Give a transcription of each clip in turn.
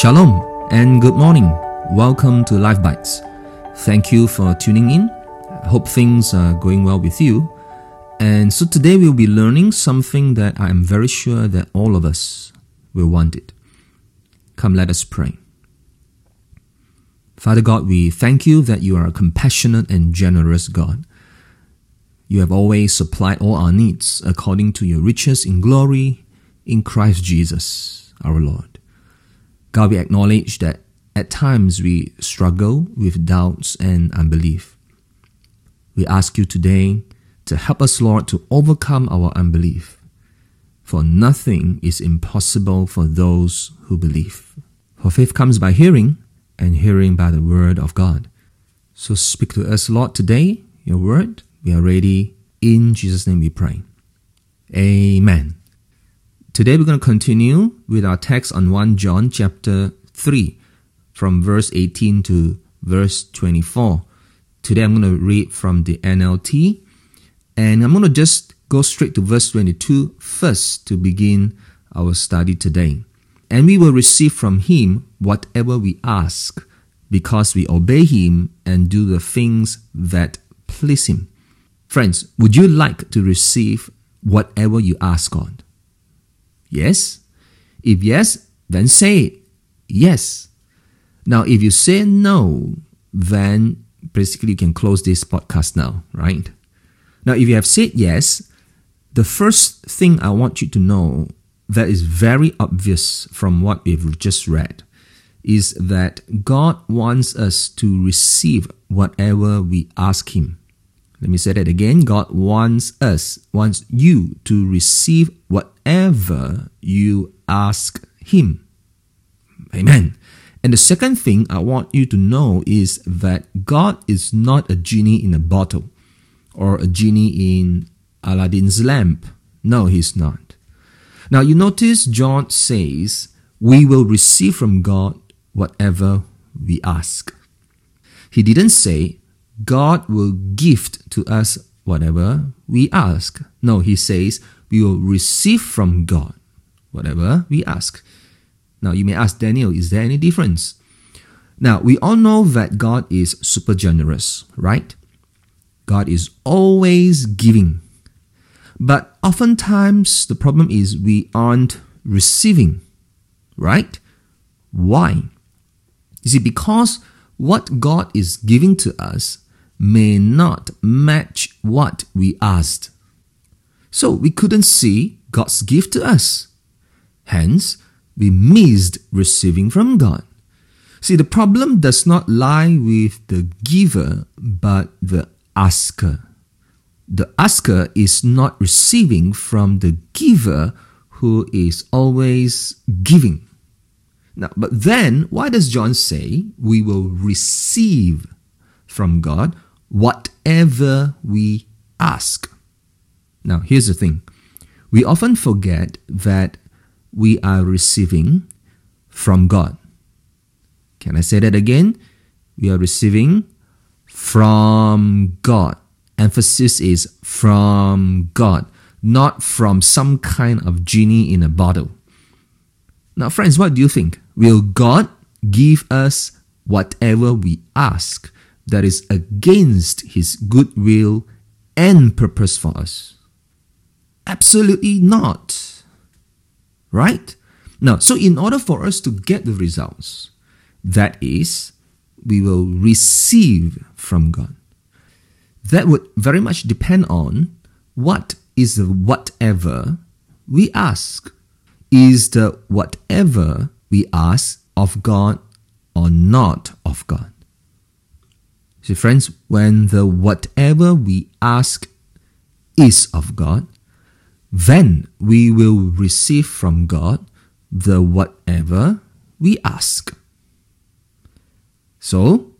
Shalom and good morning. Welcome to Life Bites. Thank you for tuning in. I hope things are going well with you. And so today we'll be learning something that I am very sure that all of us will want it. Come, let us pray. Father God, we thank you that you are a compassionate and generous God. You have always supplied all our needs according to your riches in glory in Christ Jesus, our Lord. God, we acknowledge that at times we struggle with doubts and unbelief. We ask you today to help us, Lord, to overcome our unbelief. For nothing is impossible for those who believe. For faith comes by hearing, and hearing by the word of God. So speak to us, Lord, today, your word. We are ready. In Jesus' name we pray. Amen. Today we're going to continue with our text on 1 John chapter 3 from verse 18 to verse 24. Today I'm going to read from the NLT and I'm going to just go straight to verse 22 first to begin our study today. And we will receive from him whatever we ask because we obey him and do the things that please him. Friends, would you like to receive whatever you ask God? Yes? If yes, then say yes. Now, if you say no, then basically you can close this podcast now, right? Now, if you have said yes, the first thing I want you to know that is very obvious from what we've just read is that God wants us to receive whatever we ask Him. Let me say that again. God wants us, wants you to receive whatever you ask Him. Amen. And the second thing I want you to know is that God is not a genie in a bottle or a genie in Aladdin's lamp. No, He's not. Now you notice John says, We will receive from God whatever we ask. He didn't say, God will gift to us whatever we ask. No, he says we will receive from God whatever we ask. Now, you may ask Daniel, is there any difference? Now, we all know that God is super generous, right? God is always giving. But oftentimes, the problem is we aren't receiving, right? Why? You see, because what God is giving to us may not match what we asked. So we couldn't see God's gift to us. Hence, we missed receiving from God. See, the problem does not lie with the giver, but the asker. The asker is not receiving from the giver who is always giving. Now, but then, why does John say we will receive from God whatever we ask. Now, here's the thing we often forget that we are receiving from God. Can I say that again? We are receiving from God. Emphasis is from God, not from some kind of genie in a bottle. Now, friends, what do you think? Will God give us whatever we ask? That is against his goodwill and purpose for us? Absolutely not. Right? Now, so in order for us to get the results, that is, we will receive from God. That would very much depend on what is the whatever we ask. Is the whatever we ask of God or not of God? See, friends, when the whatever we ask is of God, then we will receive from God the whatever we ask. So,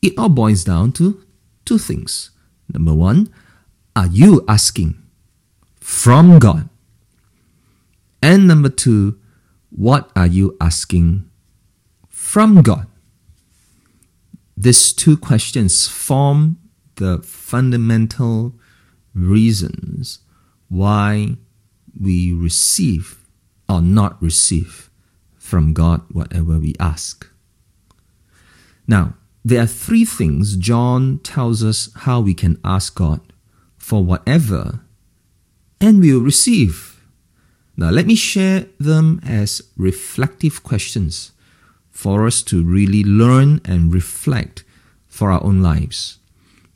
it all boils down to two things. Number one, are you asking from God? And number two, what are you asking from God? These two questions form the fundamental reasons why we receive or not receive from God whatever we ask. Now, there are three things John tells us how we can ask God for whatever and we will receive. Now, let me share them as reflective questions for us to really learn and reflect for our own lives.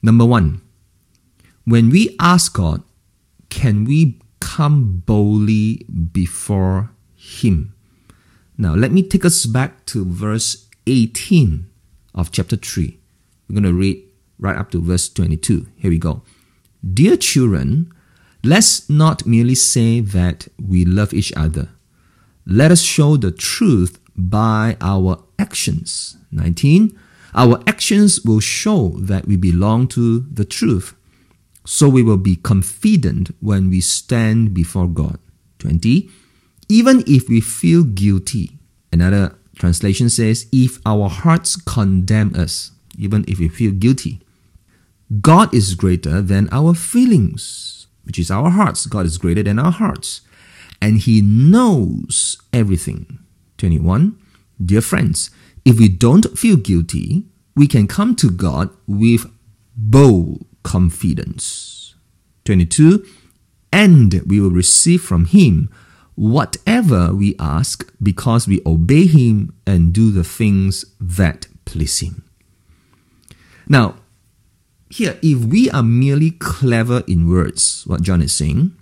Number one, when we ask God, can we come boldly before Him? Now, let me take us back to verse 18 of chapter 3. We're going to read right up to verse 22. Here we go. Dear children, let's not merely say that we love each other. Let us show the truth by our actions. 19. Our actions will show that we belong to the truth. So we will be confident when we stand before God. 20. Even if we feel guilty. Another translation says, if our hearts condemn us, even if we feel guilty. God is greater than our feelings, which is our hearts. God is greater than our hearts. And He knows everything. 21. Dear friends, if we don't feel guilty, we can come to God with bold confidence. 22. And we will receive from Him whatever we ask because we obey Him and do the things that please Him. Now, here, if we are merely clever in words, what John is saying,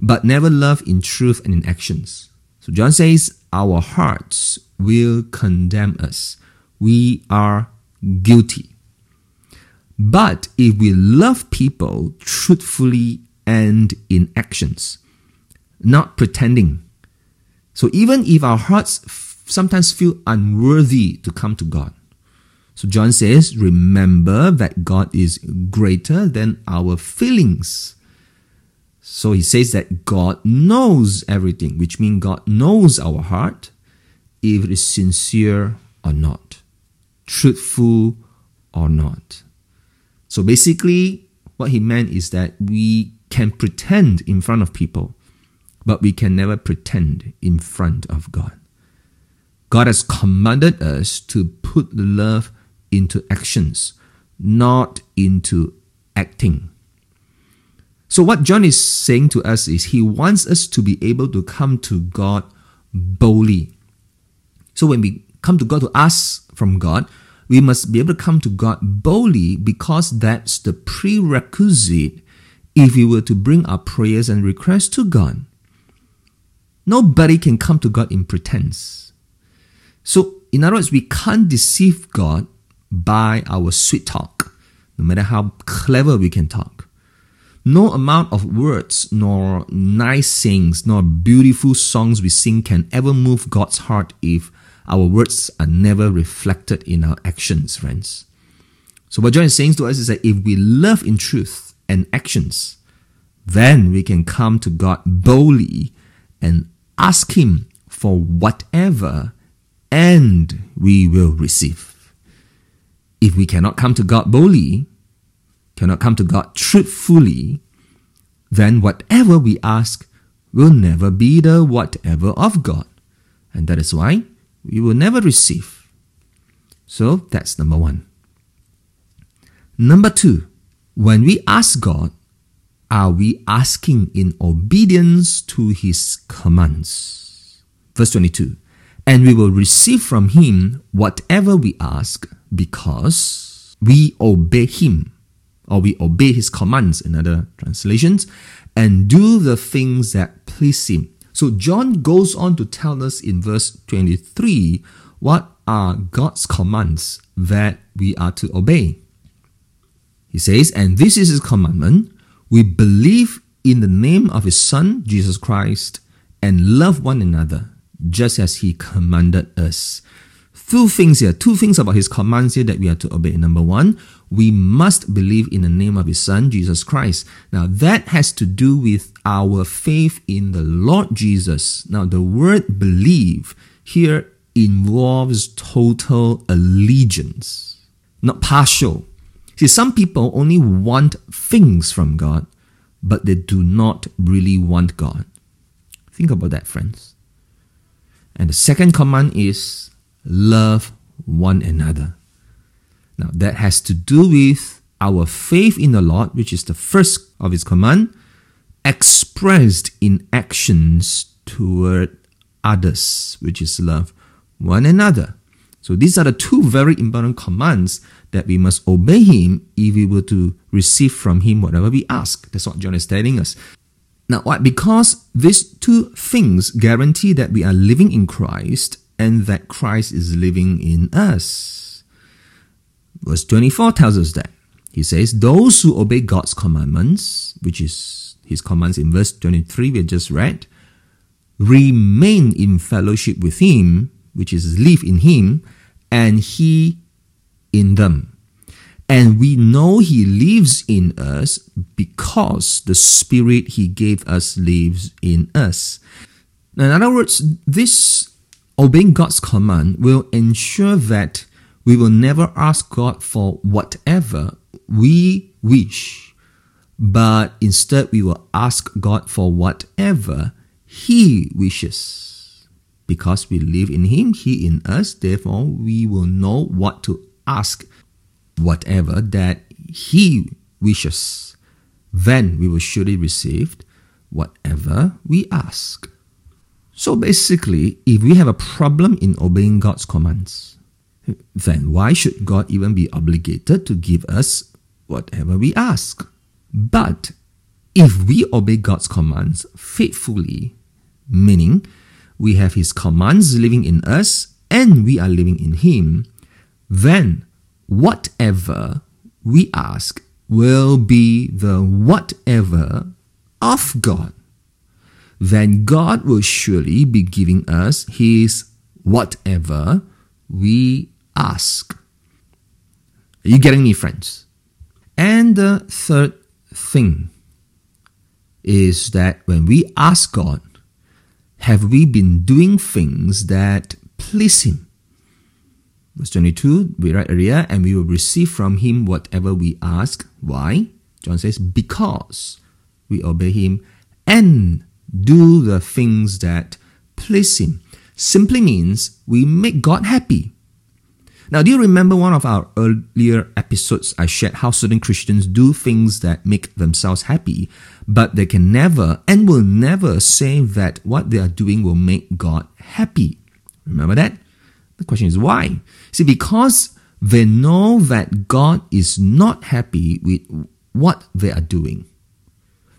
but never love in truth and in actions. So John says, our hearts will condemn us. We are guilty. But if we love people truthfully and in actions, not pretending. So even if our hearts sometimes feel unworthy to come to God. So John says, remember that God is greater than our feelings. So he says that God knows everything, which means God knows our heart, if it is sincere or not, truthful or not. So basically, what he meant is that we can pretend in front of people, but we can never pretend in front of God. God has commanded us to put love into actions, not into acting. So, what John is saying to us is he wants us to be able to come to God boldly. So, when we come to God to ask from God, we must be able to come to God boldly because that's the prerequisite if we were to bring our prayers and requests to God. Nobody can come to God in pretense. So, in other words, we can't deceive God by our sweet talk, no matter how clever we can talk. No amount of words, nor nice things, nor beautiful songs we sing can ever move God's heart if our words are never reflected in our actions, friends. So, what John is saying to us is that if we love in truth and actions, then we can come to God boldly and ask Him for whatever, and we will receive. If we cannot come to God boldly, cannot come to God truthfully, then whatever we ask will never be the whatever of God. And that is why we will never receive. So that's number one. Number two, when we ask God, are we asking in obedience to his commands? Verse 22 And we will receive from him whatever we ask because we obey him, or we obey his commands in other translations, and do the things that please him. So John goes on to tell us in verse 23 what are God's commands that we are to obey. He says, And this is his commandment we believe in the name of his Son, Jesus Christ, and love one another, just as he commanded us. Two things here, two things about his commands here that we are to obey. Number one, we must believe in the name of his Son, Jesus Christ. Now, that has to do with our faith in the Lord Jesus. Now, the word believe here involves total allegiance, not partial. See, some people only want things from God, but they do not really want God. Think about that, friends. And the second command is love one another. Now, that has to do with our faith in the Lord, which is the first of His command, expressed in actions toward others, which is love one another. So these are the two very important commands that we must obey Him if we were to receive from Him whatever we ask. That's what John is telling us. Now, why? Because these two things guarantee that we are living in Christ and that Christ is living in us. Verse 24 tells us that. He says, Those who obey God's commandments, which is his commands in verse 23 we just read, remain in fellowship with him, which is live in him, and he in them. And we know he lives in us because the spirit he gave us lives in us. In other words, this obeying God's command will ensure that we will never ask God for whatever we wish, but instead we will ask God for whatever He wishes. Because we live in Him, He in us, therefore we will know what to ask, whatever that He wishes. Then we will surely receive whatever we ask. So basically, if we have a problem in obeying God's commands, then why should God even be obligated to give us whatever we ask? But if we obey God's commands faithfully, meaning we have His commands living in us and we are living in Him, then whatever we ask will be the whatever of God then God will surely be giving us His whatever we ask. Are you getting me, friends? And the third thing is that when we ask God, have we been doing things that please Him? Verse 22, we write earlier, and we will receive from Him whatever we ask. Why? John says, because we obey Him and do the things that please Him simply means we make God happy. Now, do you remember one of our earlier episodes? I shared how certain Christians do things that make themselves happy, but they can never and will never say that what they are doing will make God happy. Remember that? The question is why? See, because they know that God is not happy with what they are doing.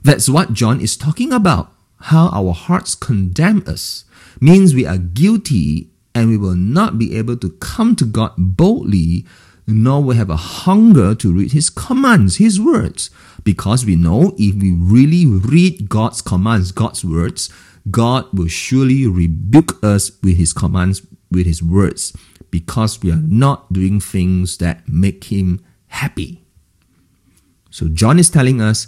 That's what John is talking about how our hearts condemn us means we are guilty and we will not be able to come to God boldly, nor will have a hunger to read His commands, His words. Because we know if we really read God's commands, God's words, God will surely rebuke us with His commands, with His words, because we are not doing things that make Him happy. So John is telling us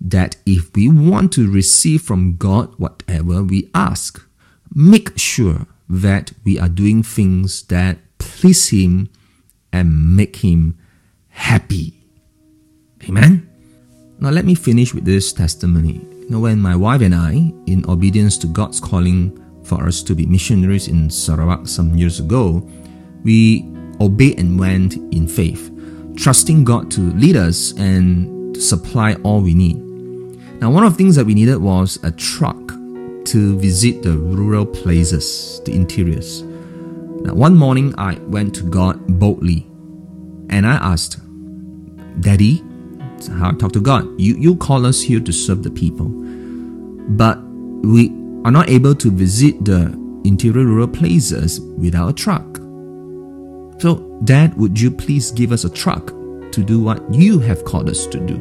that if we want to receive from God whatever we ask, make sure that we are doing things that please Him and make Him happy. Amen? Now, let me finish with this testimony. Know, when my wife and I, in obedience to God's calling for us to be missionaries in Sarawak some years ago, we obeyed and went in faith, trusting God to lead us and to supply all we need. Now, one of the things that we needed was a truck to visit the rural places, the interiors. Now, one morning I went to God boldly and I asked, Daddy, how I talked to God, you, you call us here to serve the people, but we are not able to visit the interior rural places without a truck. So, Dad, would you please give us a truck to do what you have called us to do?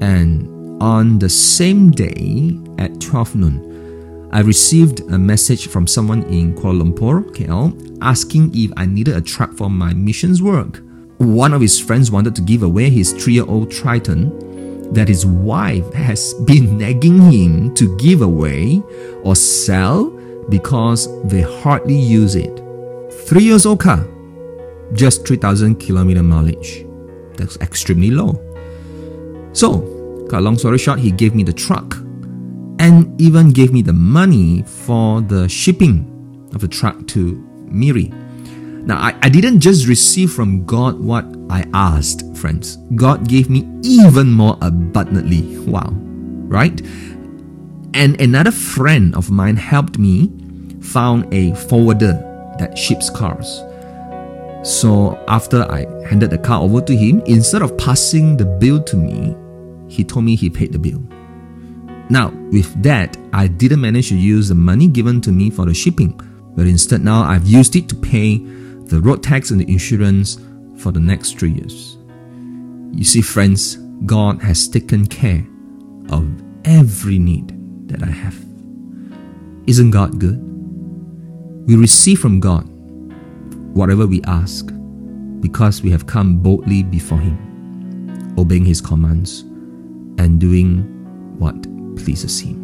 And on the same day at 12 noon, I received a message from someone in Kuala Lumpur, KL, asking if I needed a truck for my missions work. One of his friends wanted to give away his three year old Triton that his wife has been nagging him to give away or sell because they hardly use it. Three years old car, just 3000 kilometer mileage. That's extremely low. So, Cut long story short, he gave me the truck. and even gave me the money for the shipping of the truck to Miri. Now, I, I didn't just receive from God what I asked, friends. God gave me even more abundantly. Wow, right? And another friend of mine helped me found a forwarder that ships cars. So after I handed the car over to him, instead of passing the bill to me, he told me he paid the bill. Now, with that, I didn't manage to use the money given to me for the shipping, but instead now I've used it to pay the road tax and the insurance for the next three years. You see, friends, God has taken care of every need that I have. Isn't God good? We receive from God whatever we ask because we have come boldly before Him, obeying His commands and doing what pleases Him.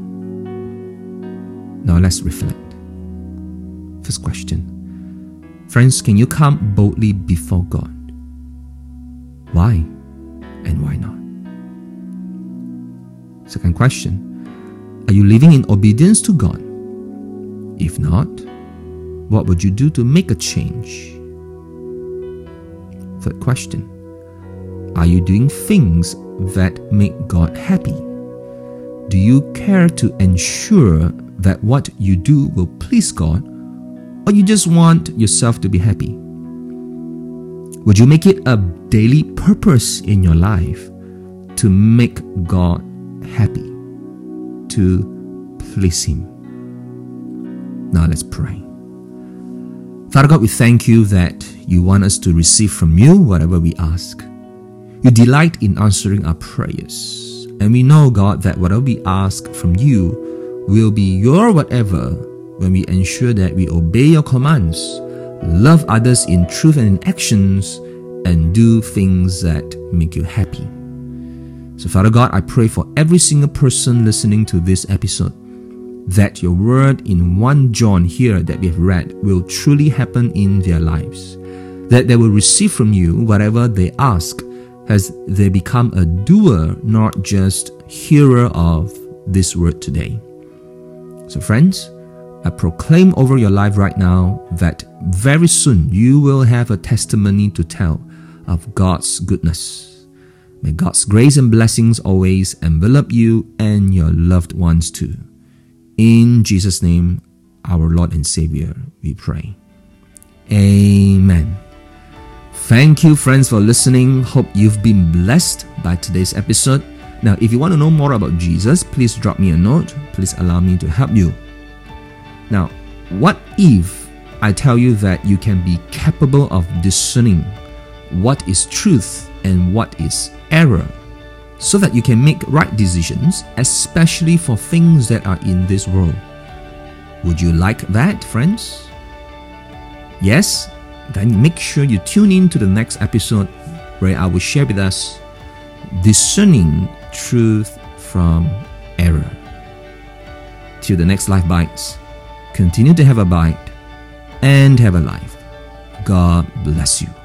Now let's reflect. First question Friends, can you come boldly before God? Why and why not? Second question Are you living in obedience to God? If not, what would you do to make a change? Third question Are you doing things that make God happy? Do you care to ensure that what you do will please God, or you just want yourself to be happy? Would you make it a daily purpose in your life to make God happy, to please Him? Now let's pray. Father God, we thank you that you want us to receive from you whatever we ask. You delight in answering our prayers. And we know, God, that whatever we ask from you will be your whatever when we ensure that we obey your commands, love others in truth and in actions, and do things that make you happy. So, Father God, I pray for every single person listening to this episode that your word in 1 John here that we have read will truly happen in their lives. That they will receive from you whatever they ask as they become a doer, not just hearer of this word today. So, friends, I proclaim over your life right now that very soon you will have a testimony to tell of God's goodness. May God's grace and blessings always envelop you and your loved ones too. In Jesus' name, our Lord and Savior, we pray. Amen. Thank you, friends, for listening. Hope you've been blessed by today's episode. Now, if you want to know more about Jesus, please drop me a note. Please allow me to help you. Now, what if I tell you that you can be capable of discerning what is truth and what is error so that you can make right decisions, especially for things that are in this world. Would you like that, friends? Yes? Then make sure you tune in to the next episode where I will share with us discerning truth from error. Till the next Life Bites, continue to have a bite and have a life. God bless you.